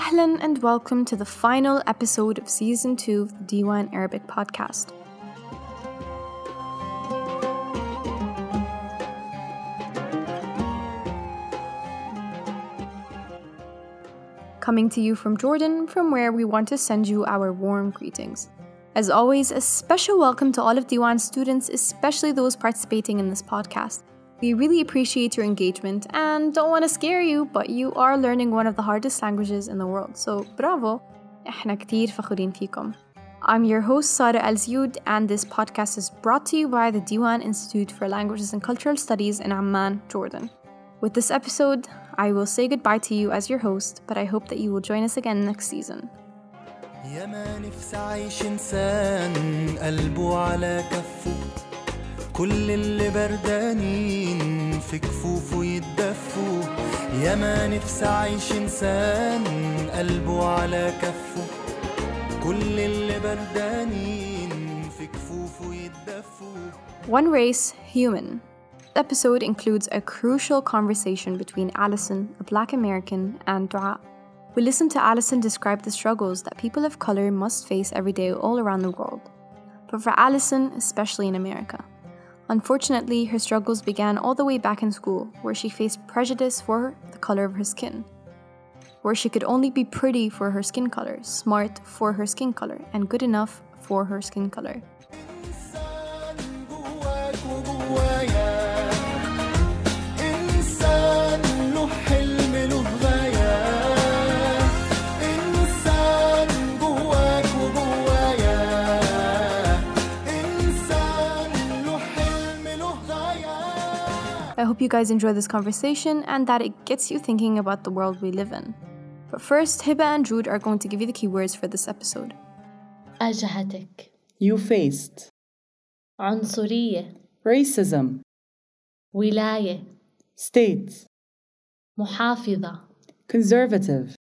Ahlan and welcome to the final episode of season 2 of the Diwan Arabic podcast. Coming to you from Jordan, from where we want to send you our warm greetings. As always, a special welcome to all of Diwan students, especially those participating in this podcast. We really appreciate your engagement and don't want to scare you, but you are learning one of the hardest languages in the world. So bravo! احنا كتير فخورين فيكم. I'm your host Sara Al Zioud, and this podcast is brought to you by the Diwan Institute for Languages and Cultural Studies in Amman, Jordan. With this episode, I will say goodbye to you as your host, but I hope that you will join us again next season. يا ما نفسي عايش انسان قلبه على كفه كل اللي بردانين في كفوفه يتدفوا يا ما نفسي عايش انسان قلبه على كفه كل اللي بردانين في كفوفه يتدفوا One race, human. The episode includes a crucial conversation between Alison, a black American, and Dua. We listen to Alison describe the struggles that people of color must face every day all around the world. But for Alison, especially in America. Unfortunately, her struggles began all the way back in school, where she faced prejudice for the color of her skin. Where she could only be pretty for her skin color, smart for her skin color, and good enough for her skin color. I hope you guys enjoy this conversation and that it gets you thinking about the world we live in. But first, Hiba and Jude are going to give you the keywords for this episode. أجهتك You faced عنصرية racism, ولاية state, محافظة conservative.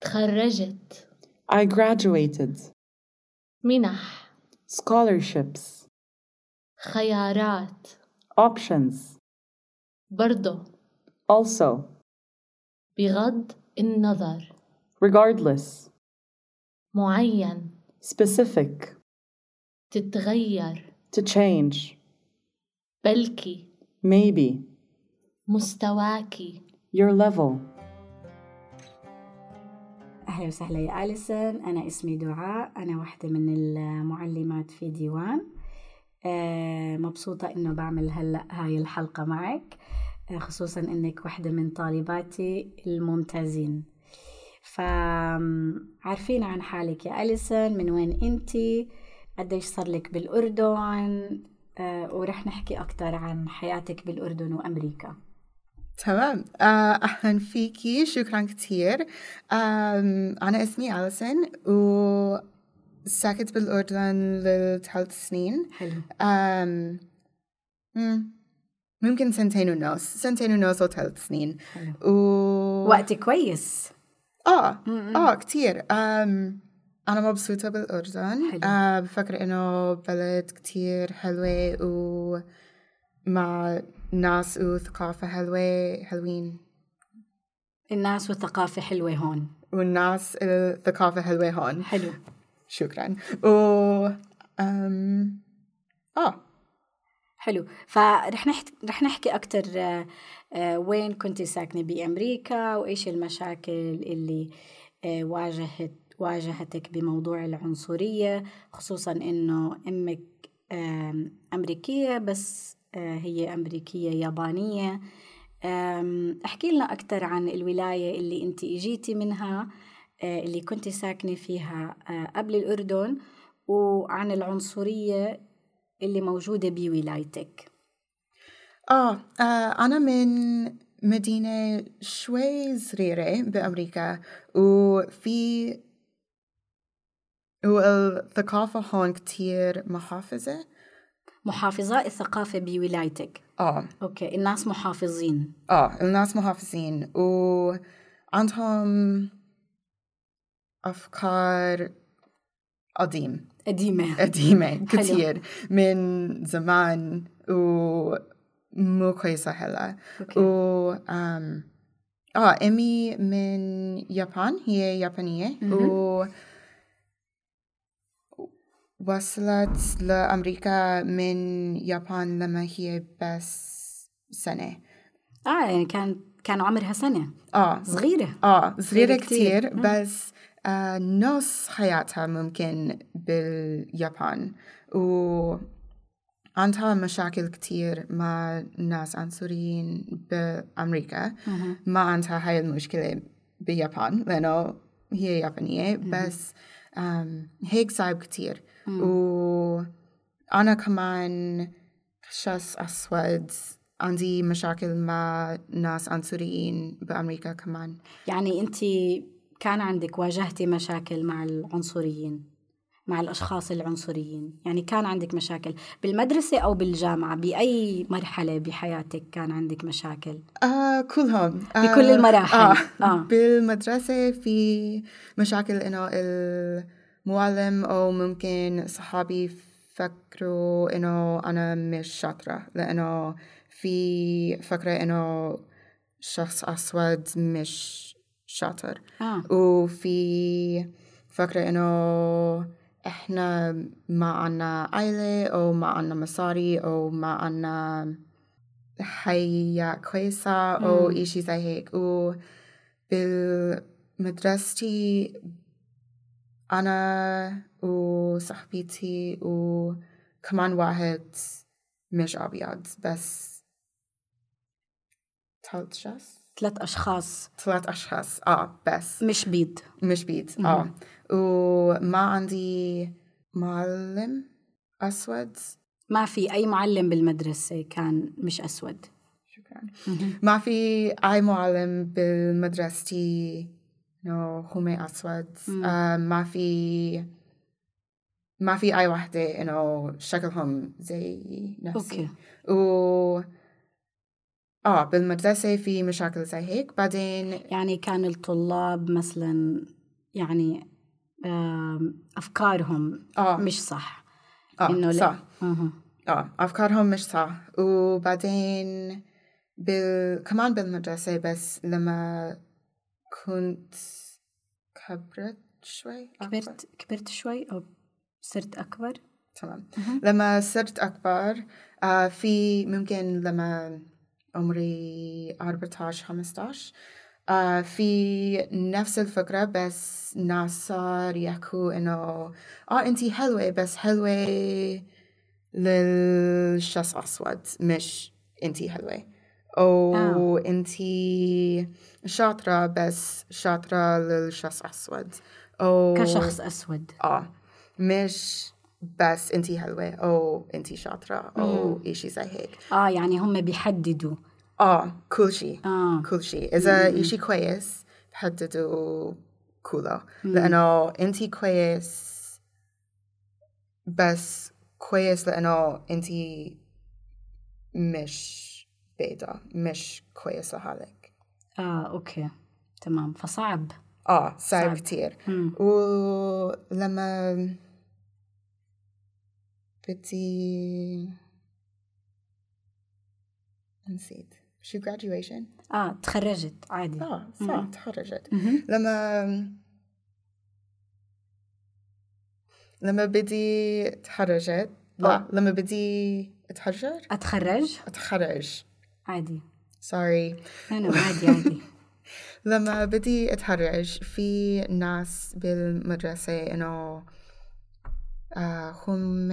تخرجت I graduated, منح scholarships, خيارات options, برضو. Also, بغض النظر. regardless, معين. specific, تتغير. to change, بلكي. maybe, مستواكي. your level. أهلا وسهلا يا أليسون أنا اسمي دعاء. أنا واحدة من المعلمات في ديوان. مبسوطة إنه بعمل هلأ هاي الحلقة معك آه، خصوصا إنك واحدة من طالباتي الممتازين. فعارفين عن حالك يا أليسون من وين أنتي قديش صار لك بالأردن؟ آه، ورح نحكي أكتر عن حياتك بالأردن وأمريكا. تمام. آه، أهلا فيكي. شكرا كتير. آم، أنا اسمي أليسون وساكت بالأردن لثلاث سنين. حلو. مم، ممكن سنتين ونص. سنتين ونص أو ثلاث سنين. حلو. و... وقت كويس. آه آه كتير. آم، أنا مبسوطة بالأردن. حلو. آه بفكر إنه بلد كتير حلوة ومع ناس وثقافة حلوة حلوين. الناس والثقافة حلوة هون. والناس الثقافة حلوة هون. حلو. شكرا. و أم... آه. حلو. فرح نحكي رح نحكي أكتر آه، وين كنت ساكنة؟ بأمريكا؟ وإيش المشاكل اللي آه، واجهت واجهتك بموضوع العنصرية؟ خصوصا إنه أمك آم، أمريكية بس آه، هي أمريكية يابانية. آم، أحكي لنا أكتر عن الولاية اللي أنت إجيتي منها. اللي كنت ساكنة فيها آه، قبل الأردن وعن العنصرية اللي موجودة بولايتك. آه, آه أنا من مدينة شوي صغيرة بأمريكا وفي والثقافة هون كتير محافظة. محافظة الثقافة بولايتك. آه. أوكي الناس محافظين. آه الناس محافظين وعندهم أفكار قديم قديمة. قديمة كتير. من زمان ومو كويسة هلا. و أم آه امي من يابان. هي يابانية. و وصلت لأمريكا من يابان لما هي بس سنة. آه يعني كان كان عمرها سنة. آه. صغيرة. آه صغيرة صغيرة كتير. كتير. بس آه نص حياتها ممكن باليابان. و عندها مشاكل كتير مع ناس عنصريين بأمريكا. ما عندها هاي المشكلة باليابان لأنه هي يابانية بس هيك صعب كتير. وأنا كمان شخص أسود عندي مشاكل مع ناس عنصريين بأمريكا كمان. يعني أنت كان عندك واجهتي مشاكل مع العنصريين مع الأشخاص العنصريين يعني كان عندك مشاكل بالمدرسة أو بالجامعة بأي مرحلة بحياتك كان عندك مشاكل آه كلهم آه بكل المراحل. آه. آه. بالمدرسة في مشاكل إنه المعلم أو ممكن صحابي فكروا إنه أنا مش شاطرة لأنه في فكرة إنه شخص أسود مش شاطر آه. وفي فكرة إنه إحنا ما عنا عائلة أو ما عنا مصاري أو ما عنا حياة كويسة أو. إشي زي هيك وبالمدرستي أنا وصاحبتي وكمان واحد مش أبيض بس ثلاث شخص ثلاث أشخاص. ثلاث أشخاص. آه بس. مش بيض. مش بيض. آه. وما عندي معلم أسود. ما في أي معلم بالمدرسة كان مش أسود. شكرا. ما في أي معلم بالمدرستي إنو هم أسود. آه ما في ما في أي وحدة إنه شكلهم زي نفسي. okay. و آه بالمدرسة في مشاكل زي هيك. بعدين يعني كان الطلاب مثلا يعني أفكارهم آه. مش صح. آه إنه صح. أها. آه أفكارهم مش صح. وبعدين بال... كمان بالمدرسة بس لما كنت كبرت شوي أكبر. كبرت كبرت شوي أو صرت أكبر؟ تمام. لما صرت أكبر آه في ممكن لما عمري 14 15 آه في نفس الفكرة بس ناس صار يحكوا إنه آه أنتي حلوة بس حلوة للشخص أسود مش أنتي حلوة أو آه. أنتي شاطرة بس شاطرة للشخص أسود. أو كشخص أسود. آه مش بس انتي حلوة. أو انتي شاطرة. أو إشي زي هيك. آه يعني هم بيحددوا. آه كل شي. آه. كل شي. إذا إشي كويس بحددوا كله لأنه انتي كويس بس كويس لأنه انتي مش بيضة مش كويس لحالك. آه أوكي. تمام. فصعب. آه صعب صعب. كتير. ولما بدي نسيت. شو graduation؟ آه تخرجت عادي. آه صح تخرجت. لما لما بدي تخرجت لا آه. لما بدي أتخرج؟ أتخرج؟ أتخرج. عادي. سوري أنا عادي عادي. لما بدي أتخرج في ناس بالمدرسة آه هم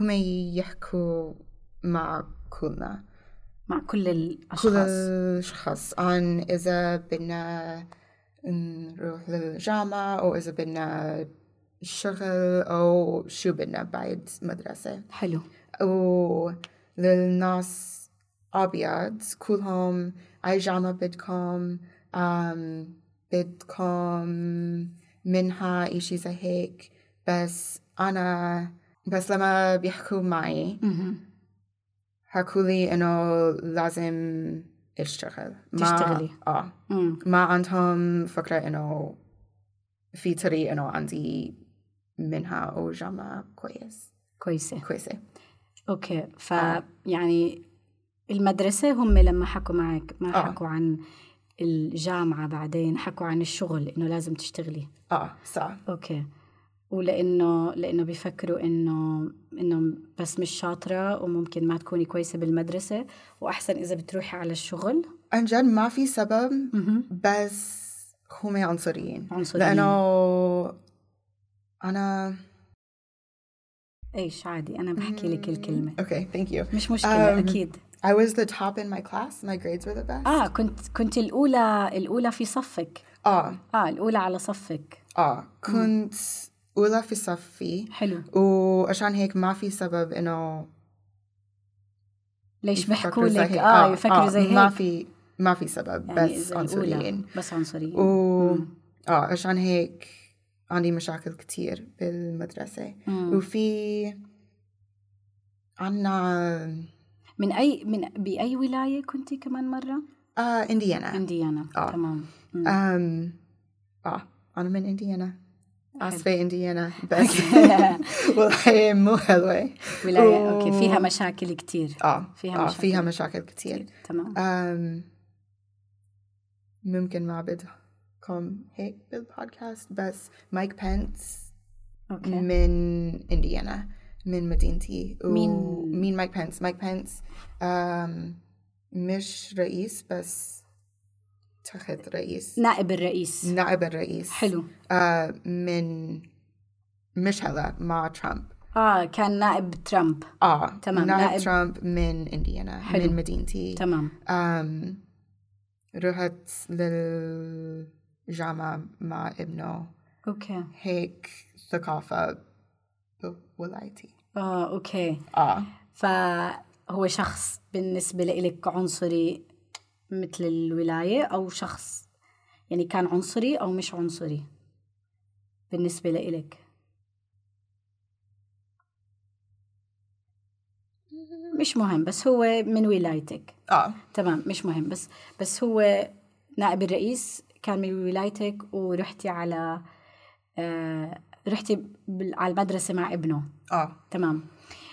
هم يحكوا مع كلنا. مع كل كل الأشخاص. عن إذا بدنا نروح للجامعة أو إذا بدنا شغل أو شو بدنا بعد مدرسة. حلو. وللناس أبيض كلهم أي جامعة بدكم بدكم منها إشي زي هيك. بس أنا بس لما بيحكوا معي. حكوا لي إنه لازم أشتغل. ما تشتغلي. آه. مم. ما عندهم فكرة إنه في طريق إنه عندي منها أو جامعة كويس. كويسة. كويسة. أوكي. فيعني المدرسة هم لما حكوا معك ما آه. حكوا عن الجامعة بعدين حكوا عن الشغل إنه لازم تشتغلي. آه صح. أوكي. ولأنه لأنه بيفكروا إنه إنه بس مش شاطرة وممكن ما تكوني كويسة بالمدرسة. وأحسن إذا بتروحي على الشغل. عن جد ما في سبب. بس هم عنصريين. عنصريين. لأنه أنا إيش؟ عادي أنا بحكي لك الكلمة. okay thank you. مش مشكلة Um, أكيد. I was the top in my class. My grades were the best. آه كنت كنت الأولى الأولى في صفك. آه. آه الأولى على صفك. آه كنت أولى في صفي حلو وعشان هيك ما في سبب إنه ليش زي لك هيك. آه يفكروا زي هيك ما في ما في سبب يعني بس عنصريين بس عنصريين و مم. آه عشان هيك عندي مشاكل كتير بالمدرسة مم. وفي عنا من أي من بأي ولاية كنتي كمان مرة؟ آه إنديانا إنديانا آه. تمام مم. أم آه أنا من إنديانا آسفة انديانا بس والله مو حلوة. ولاية و- فيها مشاكل كتير. آه فيها آه مشاكل. فيها مشاكل كتير. تمام. أم ممكن ما بدكم هيك بالبودكاست بس مايك بنس okay. من انديانا من مدينتي. و- مين- مين مايك بنس؟ مايك بنس مش رئيس بس تحت رئيس. نائب الرئيس. نائب الرئيس. حلو. آه من مش هلا مع ترامب. آه كان نائب ترامب. آه تمام، نائب, نائب- ترامب من إنديانا حلو. من مدينتي. تمام. um رحت للجامعة مع ابنه. okay. هيك ثقافة بولايتي. آه okay. آه. فهو شخص بالنسبة لإلك عنصري مثل الولاية أو شخص يعني كان عنصري أو مش عنصري بالنسبة لإلك؟ مش مهم بس هو من ولايتك. آه. تمام مش مهم بس بس هو نائب الرئيس كان من ولايتك ورحتي على آه رحتي على المدرسة مع ابنه. آه. تمام.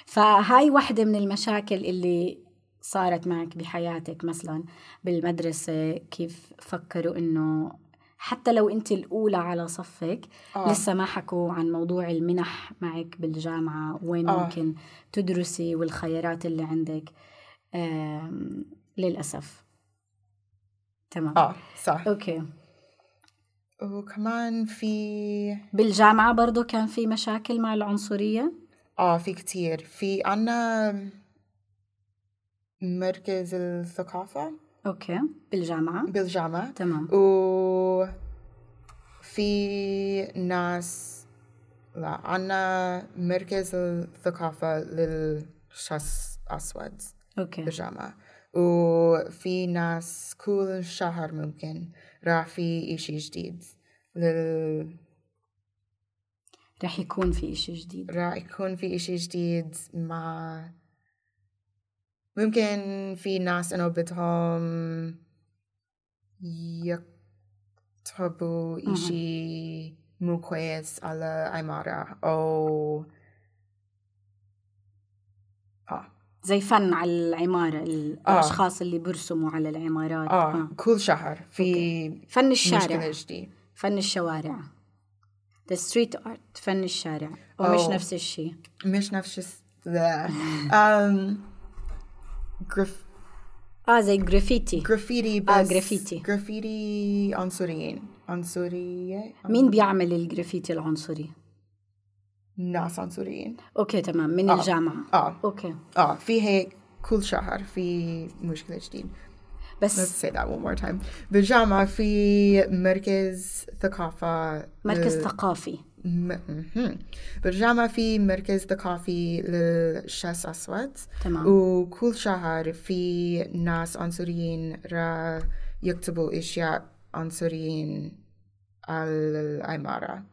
فهاي واحدة من المشاكل اللي صارت معك بحياتك مثلا بالمدرسة؟ كيف فكروا إنه حتى لو أنت الأولى على صفك آه. لسه ما حكوا عن موضوع المنح معك بالجامعة وين آه. ممكن تدرسي والخيارات اللي عندك؟ للأسف. تمام. آه صح. okay. وكمان في بالجامعة برضو كان في مشاكل مع العنصرية؟ آه في كتير. في عنا مركز الثقافة okay. بالجامعة؟ بالجامعة. تمام. و في ناس لا عنا مركز الثقافة للشخص أسود أوكي. بالجامعة. وفي ناس كل شهر ممكن راح في إشي جديد لل... رح يكون في إشي جديد. راح يكون في إشي جديد مع ممكن في ناس إنه بدهم يكتبوا إشي مو كويس على عمارة أو آه. زي فن على العمارة الأشخاص اللي برسموا على العمارات. آه كل شهر في فن مشكلة الشارع جديد فن الشوارع. The street art فن الشارع. ومش أوه. نفس الشيء. مش نفس لا um, جرف... آه زي جرافيتي جرافيتي بس آه، جرافيتي. جرافيتي عنصريين. عنصرية؟ مين بيعمل الجرافيتي العنصري؟ ناس عنصريين. okay تمام من آه. الجامعة. آه. okay. آه في هيك كل شهر في مشكلة جديد let's بس say that one more time. بالجامعة في مركز ثقافة مركز لل- ثقافي. بالجامعة في مركز ثقافي للشخص أسود تمام وكل شهر في ناس عنصريين راح يكتبوا أشياء عنصريين على العمارة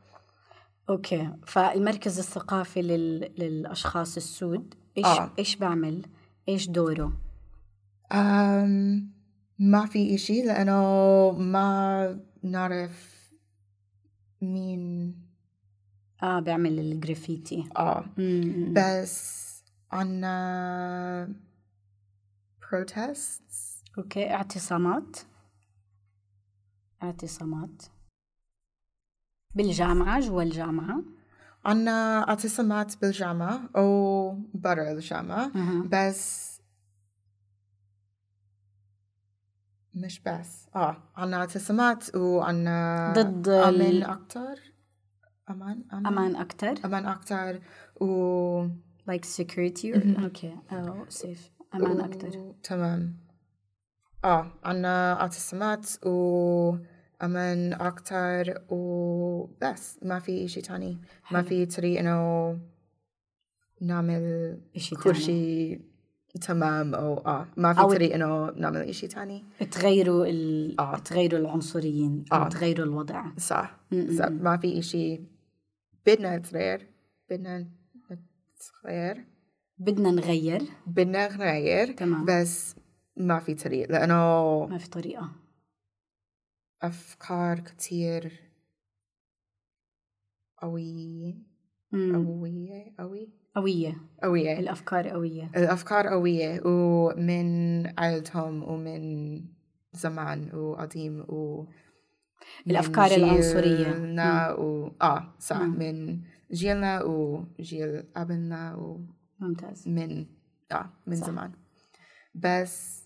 okay فالمركز الثقافي لل... للاشخاص السود إيش آه. إيش بعمل؟ إيش دوره؟ um ما في إشي لأنه ما نعرف مين آه بعمل الجرافيتي. آه. مم. بس عنا protests. okay اعتصامات. اعتصامات. بالجامعة جوا الجامعة. عنا اعتصامات بالجامعة أو برا الجامعة. بس مش بس. آه عنا اعتصامات وعنا ضد ال- أمان أكتر. أمان أمان. أمان أكتر؟ أمان أكتر. و like security or أوكي أو safe. أمان أكتر. و- تمام. آه عنا اعتصامات و أمان أكتر وبس ما في إشي تاني. ما في طريق إنه نعمل إشي كل تاني. شيء تمام أو آه ما في أو- طريق إنه نعمل إشي تاني. تغيروا ال... آه. تغيروا العنصريين. آه. تغيروا الوضع. صح. ما في إشي بدنا نتغير بدنا نتغير. بدنا نغير. بدنا نغير تمام. بس ما في طريق لأنه ما في طريقة. أفكار كتير قوية. قوية قوي. قوية. قوية. الأفكار قوية. الأفكار قوية ومن عائلتهم ومن زمان وقديم و من الأفكار العنصرية. جيلنا و آه صح مم. من جيلنا وجيل قبلنا ومن ممتاز. آه من صح. زمان. بس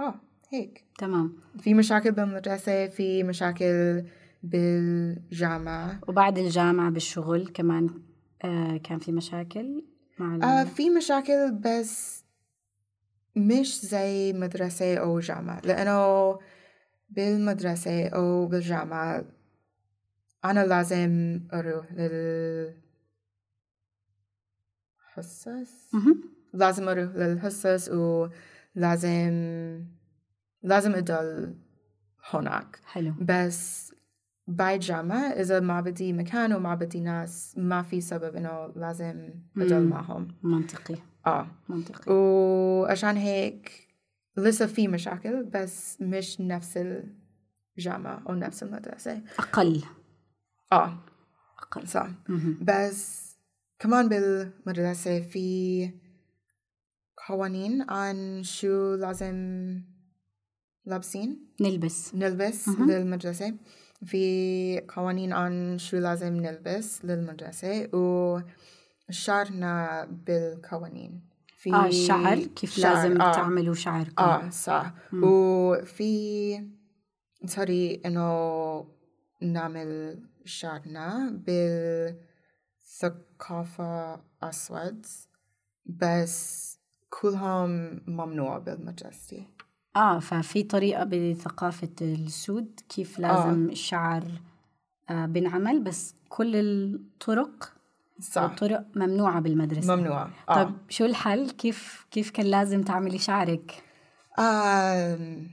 آه هيك. تمام. في مشاكل بالمدرسة في مشاكل بالجامعة. وبعد الجامعة بالشغل كمان آه كان في مشاكل مع ال... آه في مشاكل بس مش زي مدرسة أو جامعة. لأنه بالمدرسة أو بالجامعة. أنا لازم أروح لل حصص مهم. لازم أروح للحصص ولازم لازم أضل هناك. حلو. بس بعد جامعة إذا ما بدي مكان وما بدي ناس ما في سبب إنه لازم أضل. معهم. منطقي. آه. منطقي. وعشان هيك لسه في مشاكل بس مش نفس الجامعة أو نفس المدرسة. أقل. آه. أقل. صح. مهم. بس كمان بالمدرسة في قوانين عن شو لازم لابسين. نلبس. نلبس مهم. للمدرسة. في قوانين عن شو لازم نلبس للمدرسة وشعرنا بالقوانين. في آه الشعر كيف شعر، لازم آه. تعملوا شعركم آه صح مم. وفي طريق إنه نعمل شعرنا بالثقافة أسود بس كلهم ممنوع بالمدرسة آه ففي طريقة بثقافة السود كيف لازم آه. الشعر آه بنعمل بس كل الطرق صح. الطرق ممنوعة بالمدرسة. ممنوع آه. طيب شو الحل؟ كيف كيف كان لازم تعملي شعرك؟ آم،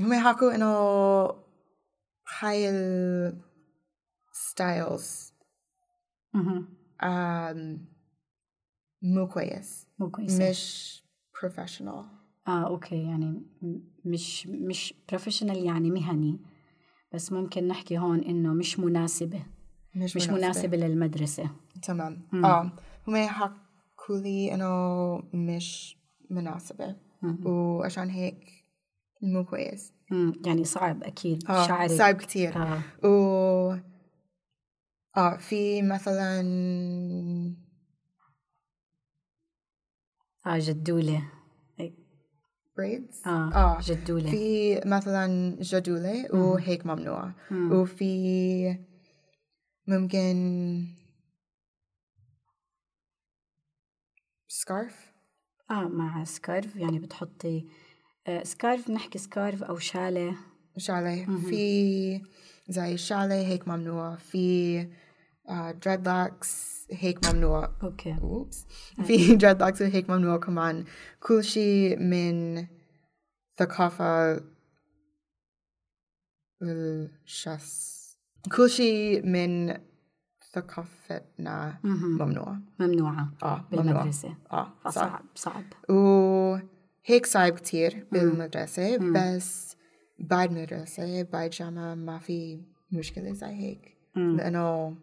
هم يحكوا إنه هاي ال styles. um، مو كويس. مو كويسة. مش professional آه okay. يعني مش مش professional يعني مهني. بس ممكن نحكي هون إنه مش مناسبة. مش, مش مناسبة. للمدرسة. تمام. مم. آه. هم يحكوا لي إنه مش مناسبة. مم. وعشان هيك مو كويس. مم. يعني صعب أكيد. آه شعرك. صعب كتير. آه. و آه في مثلا آه جدولة. braids آه, آه. جدولة. في مثلا جدولة وهيك ممنوع. مم. وفي ممكن سكارف آه مع scarf يعني بتحطي آه scarf نحكي سكارف أو شالة شالة في زي شالة هيك ممنوع. في dreadlocks هيك ممنوع. okay. oops. في دريدلوكس هيك ممنوع كمان. كل شيء من ثقافة الشخص كل شيء من ثقافتنا. ممنوع. ممنوعة آه ممنوع. بالمدرسة. آه صح. فصعب صعب. وهيك صعب كتير بالمدرسة بس بعد مدرسة بعد جامعة ما في مشكلة زي هيك. مم. لأنه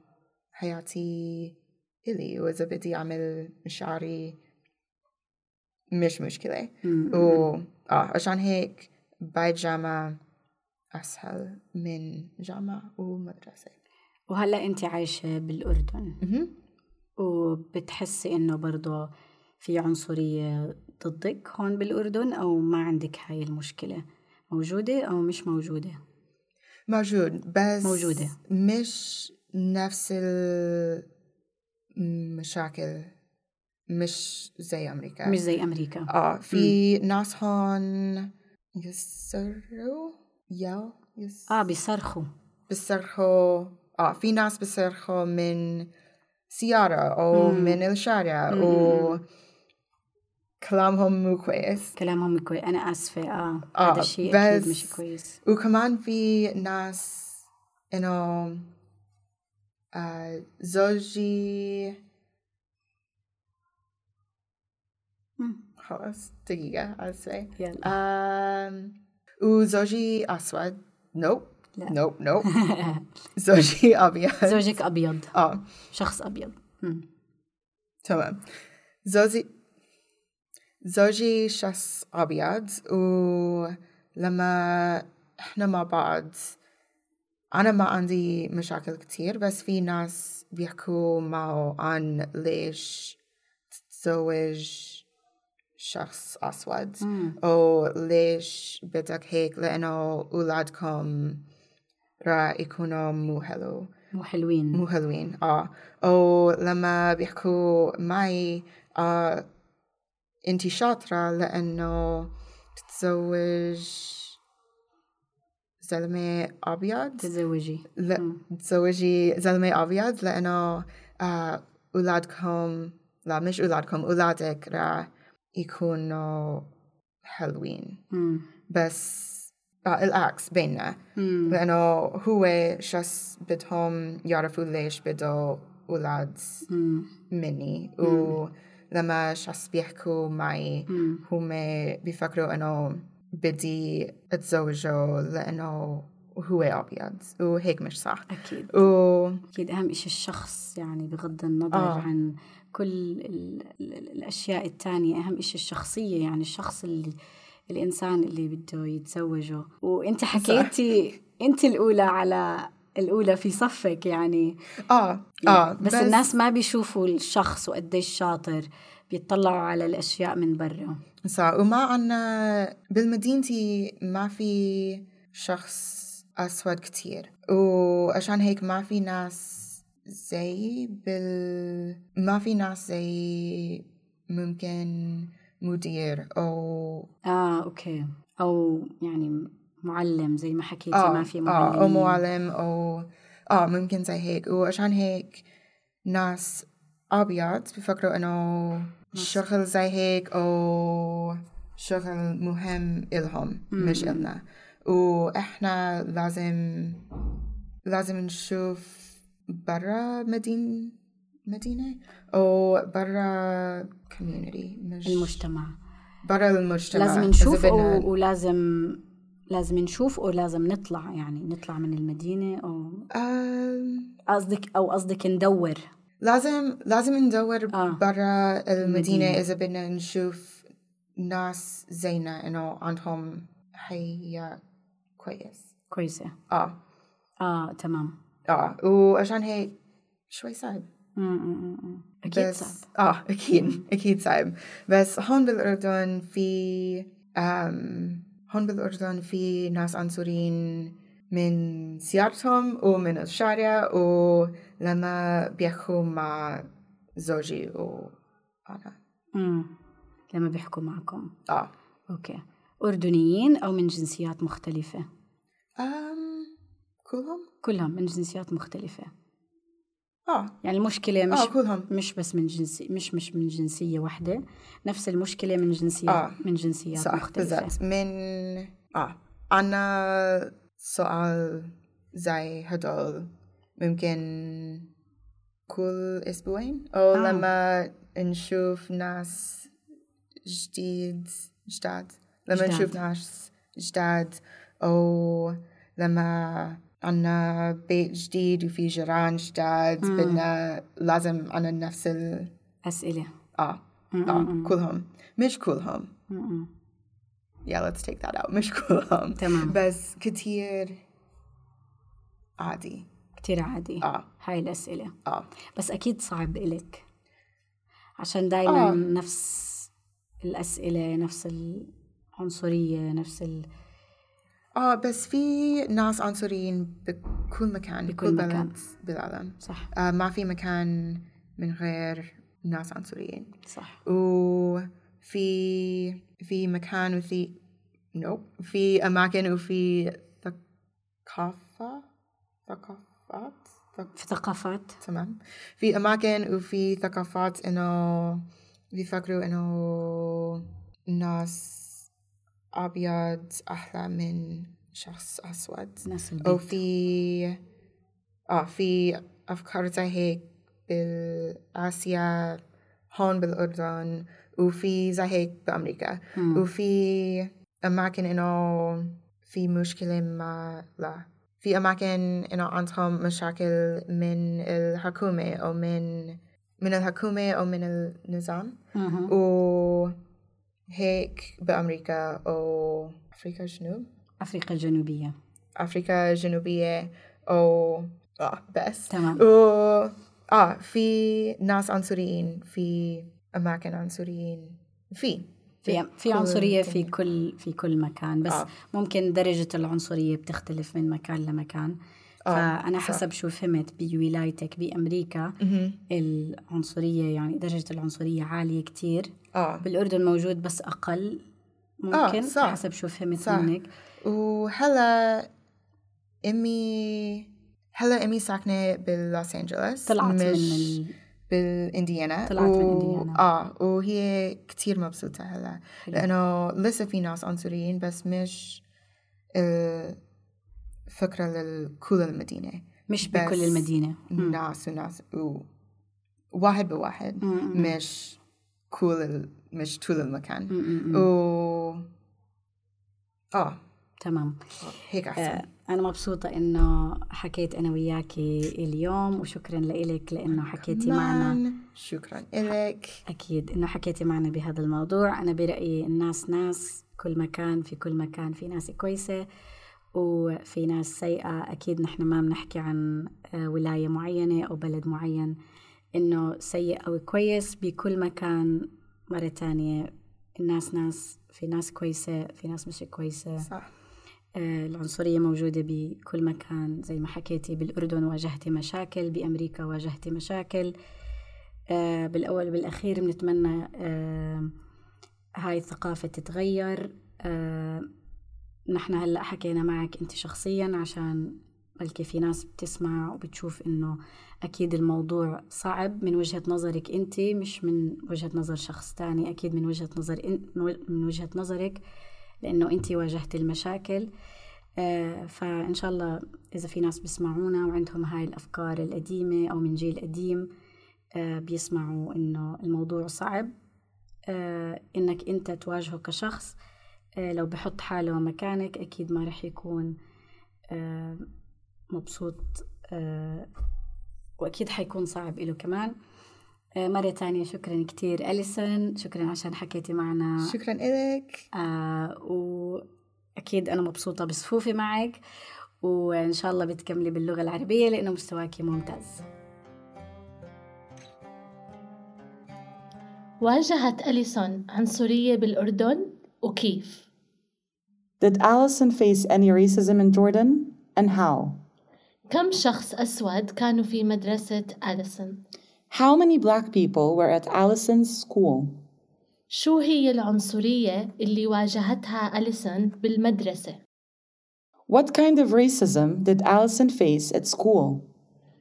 حياتي إلي وإذا بدي أعمل شعري مش مشكلة. مم. و آه عشان هيك بعد جامعة أسهل من جامعة ومدرسة. وهلأ أنت عايشة بالأردن؟ مهم. وبتحسي إنه برضه في عنصرية ضدك هون بالأردن أو ما عندك هاي المشكلة موجودة أو مش موجودة؟ موجود بس موجودة. مش نفس المشاكل مش زي أمريكا. مش زي أمريكا. آه في ناس هون يصروا يو يس آه بيصرخوا بيصرخوا آه في ناس بيصرخوا من سيارة أو مم. من الشارع مم. و كلامهم مو كويس كلامهم كويس أنا اسفه آه, آه، هذا الشيء بس- مش كويس وكمان في ناس إنه آه زوجي مم. خلاص دقيقة أسفة يلا آم وزوجي أسود نوب. نوب نوب زوجي أبيض زوجك ابيض آه شخص ابيض. تمام زوجي زوجي شخص أبيض ولما إحنا مع بعض أنا ما عندي مشاكل كتير بس في ناس بيحكوا معه عن ليش تتزوج شخص أسود. مم. أو ليش بدك هيك؟ لأنه أولادكم راح يكونوا مو حلو. مو حلوين. مو حلوين آه. أو لما بيحكوا معي آه أنتي شاطرة لأنه تتزوج زلمة أبيض. تتزوجي. لا. تتزوجي زلمة أبيض لأنه آه أولادكم لا مش أولادكم أولادك راح يكونوا حلوين مم. بس آه العكس بيننا مم. لأنه هو شخص بدهم يعرفوا ليش بده أولاد مم. مني ولما شخص بيحكوا معي. هم بيفكروا إنه بدي أتزوجه لأنه هو أبيض وهيك مش صح أكيد و أكيد أهم إشي الشخص يعني بغض النظر. آه. عن كل ال ال الأشياء التانية. أهم إشي الشخصية يعني الشخص اللي الإنسان اللي بده يتزوجه. وأنت حكيتي أنت الأولى على الأولى في صفك يعني. آه آه بس, بس الناس ما بيشوفوا الشخص وقديش شاطر بيطلعوا على الأشياء من برا. صح. وما عنا بالمدينتي ما في شخص أسود كتير. وعشان هيك ما في ناس زي بال ما في ناس زي ممكن مدير أو آه أوكي. أو يعني معلم زي ما حكيتي آه ما في آه معلم أو معلم أو آه ممكن زي هيك. وعشان هيك ناس أبيض بيفكروا إنه شغل زي هيك أو شغل مهم إلهم مش إلنا. وإحنا لازم لازم نشوف برا مدينة مدينة؟ أو برا community مش المجتمع. برا المجتمع. لازم نشوف و... ولازم لازم نشوف ولازم نطلع يعني نطلع من المدينة أو قصدك أو قصدك ندور. لازم لازم ندور آه. برا المدينة المدينة. إذا بدنا نشوف ناس زينا إنه عندهم حياة كويس. كويسة. آه. آه تمام. آه وعشان هيك شوي صعب. بس صعب. آه أكيد أكيد صعب. بس هون بالأردن في هون بالأردن في ناس عنصريين من سيارتهم ومن الشارع ولما بيحكوا مع زوجي وأنا م. لما بيحكوا معكم. آه. أوكي. أردنيين أو من جنسيات مختلفة؟ أم كلهم؟ كلهم من جنسيات مختلفة آه يعني المشكلة مش آه كلهم مش بس من جنسي مش مش من جنسية واحدة نفس المشكلة من جنسيات آه. من جنسيات صح مختلفة بالذات من آه أنا سؤال زي هدول ممكن كل أسبوعين أو آه. لما نشوف ناس جديد جداد لما جداد. نشوف ناس جداد أو لما عنا بيت جديد وفي جيران جداد. بدنا لازم عنا نفس ال أسئلة. آه. آه. كلهم. مش كلهم. yeah let's take that out. مش كلهم. تمام. بس كتير عادي. كتير عادي. آه. هاي الأسئلة. آه. بس أكيد صعب إلك. عشان دايما آه. نفس الأسئلة نفس العنصرية نفس ال... آه بس في ناس عنصريين بكل مكان بكل بكل مكان. بلد بالعالم. صح. آه ما في مكان من غير ناس عنصريين. صح. وفي في مكان وفي نو في أماكن وفي ثقافة ثقافات ثق- في ثقافات. تمام. في أماكن وفي ثقافات إنه بيفكروا إنه الناس أبيض أحلى من شخص أسود. ناس أو البيت في آه في أفكار زي هيك بالآسيا هون بالأردن وفي زي هيك بأمريكا. مم. وفي أماكن إنه في مشكلة ما لا. في أماكن إنه عندهم مشاكل من الحكومة أو من من الحكومة أو من النظام. مهم. وهيك بأمريكا أو أفريقيا الجنوب أفريقيا الجنوبية أفريقيا الجنوبية أو آه بس تمام. و آه في ناس عنصريين في أماكن عنصريين في في في كل عنصرية في. كل في كل مكان بس آه. ممكن درجة العنصرية بتختلف من مكان لمكان آه، فأنا صح. حسب شو فهمت بولايتك بأمريكا. العنصرية يعني درجة العنصرية عالية كتير آه بالأردن موجود بس أقل ممكن صح. حسب شو فهمت صح. منك وهلا إمي هلا إمي ساكنة بلوس انجلوس طلعت من مش ال... بالإنديانا طلعت من إنديانا. آه وهي كتير مبسوطة هلا. لأنه لسه في ناس عنصريين بس مش الفكرة لكل المدينة. مش بكل المدينة. ناس وناس. و واحد بواحد. مم،. مش كل. مش طول المكان. مم،. و آه. تمام. هيك احسن آه، أنا مبسوطة إنه حكيت أنا وياكي اليوم وشكرا لإلك لأنه حكيتي معنا. شكرا لك أكيد إنه حكيتي معنا بهذا الموضوع. أنا برأيي الناس ناس كل مكان في كل مكان في ناس كويسة. وفي ناس سيئة أكيد نحن ما بنحكي عن آه، ولاية معينة أو بلد معين إنه سيء أو كويس بكل مكان. مرة تانية الناس ناس في ناس كويسة في ناس مش كويسة. صح. آه، العنصرية موجودة بكل مكان. زي ما حكيتي بالأردن واجهتي مشاكل بأمريكا واجهتي مشاكل. آه، بالأول وبالأخير بنتمنى هاي الثقافة تتغير. نحن هلأ حكينا معك أنت شخصيا عشان بلكي في ناس بتسمع وبتشوف إنه أكيد الموضوع صعب من وجهة نظرك أنت مش من وجهة نظر شخص تاني أكيد من وجهة نظر من وجهة نظرك لأنه أنت واجهتي المشاكل. آه، فإن شاء الله إذا في ناس بيسمعونا وعندهم هاي الأفكار القديمة أو من جيل قديم آه، بيسمعوا إنه الموضوع صعب. آه، إنك أنت تواجهه كشخص لو بحط حالة مكانك أكيد ما رح يكون آه، مبسوط آه، وأكيد حيكون صعب إله كمان. آه، مرة تانية شكرا كتير أليسون. شكرا عشان حكيتي معنا. شكرا لك آه وأكيد أنا مبسوطة بصفوفي معك. وإن شاء الله بتكملي باللغة العربية لأنه مستواكي ممتاز. واجهت أليسون عنصرية بالأردن وكيف؟ Did Allison face any racism in Jordan and how? كم شخص أسود كانوا في مدرسة أليسون؟ How many black people were at Allison's school? شو هي العنصرية اللي واجهتها أليسون بالمدرسة؟ What kind of racism did Allison face at school?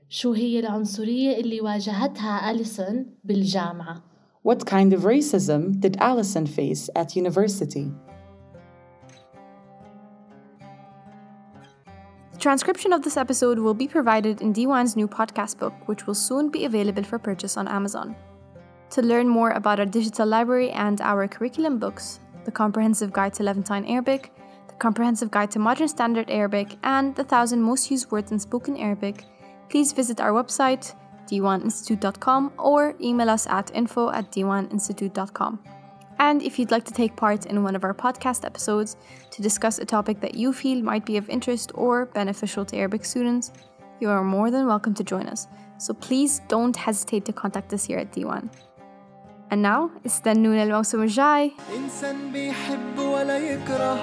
شو هي العنصرية اللي واجهتها أليسون بالجامعة؟ What kind of racism did Allison face at university? Transcription of this episode will be provided in D1's new podcast book, which will soon be available for purchase on Amazon. To learn more about our digital library and our curriculum books, the Comprehensive Guide to Levantine Arabic, the Comprehensive Guide to Modern Standard Arabic, and the 1000 Most Used Words in Spoken Arabic, please visit our website, d1institute.com, or email us at info at d1institute.com. And if you'd like to take part in one of our podcast episodes to discuss a topic that you feel might be of interest or beneficial to Arabic students, you are more than welcome to join us. So please don't hesitate to contact us here at D1. And now, استنونا الموسم الجاي إنسان بيحب ولا يكره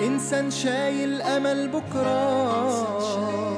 إنسان شايل أمل بكرة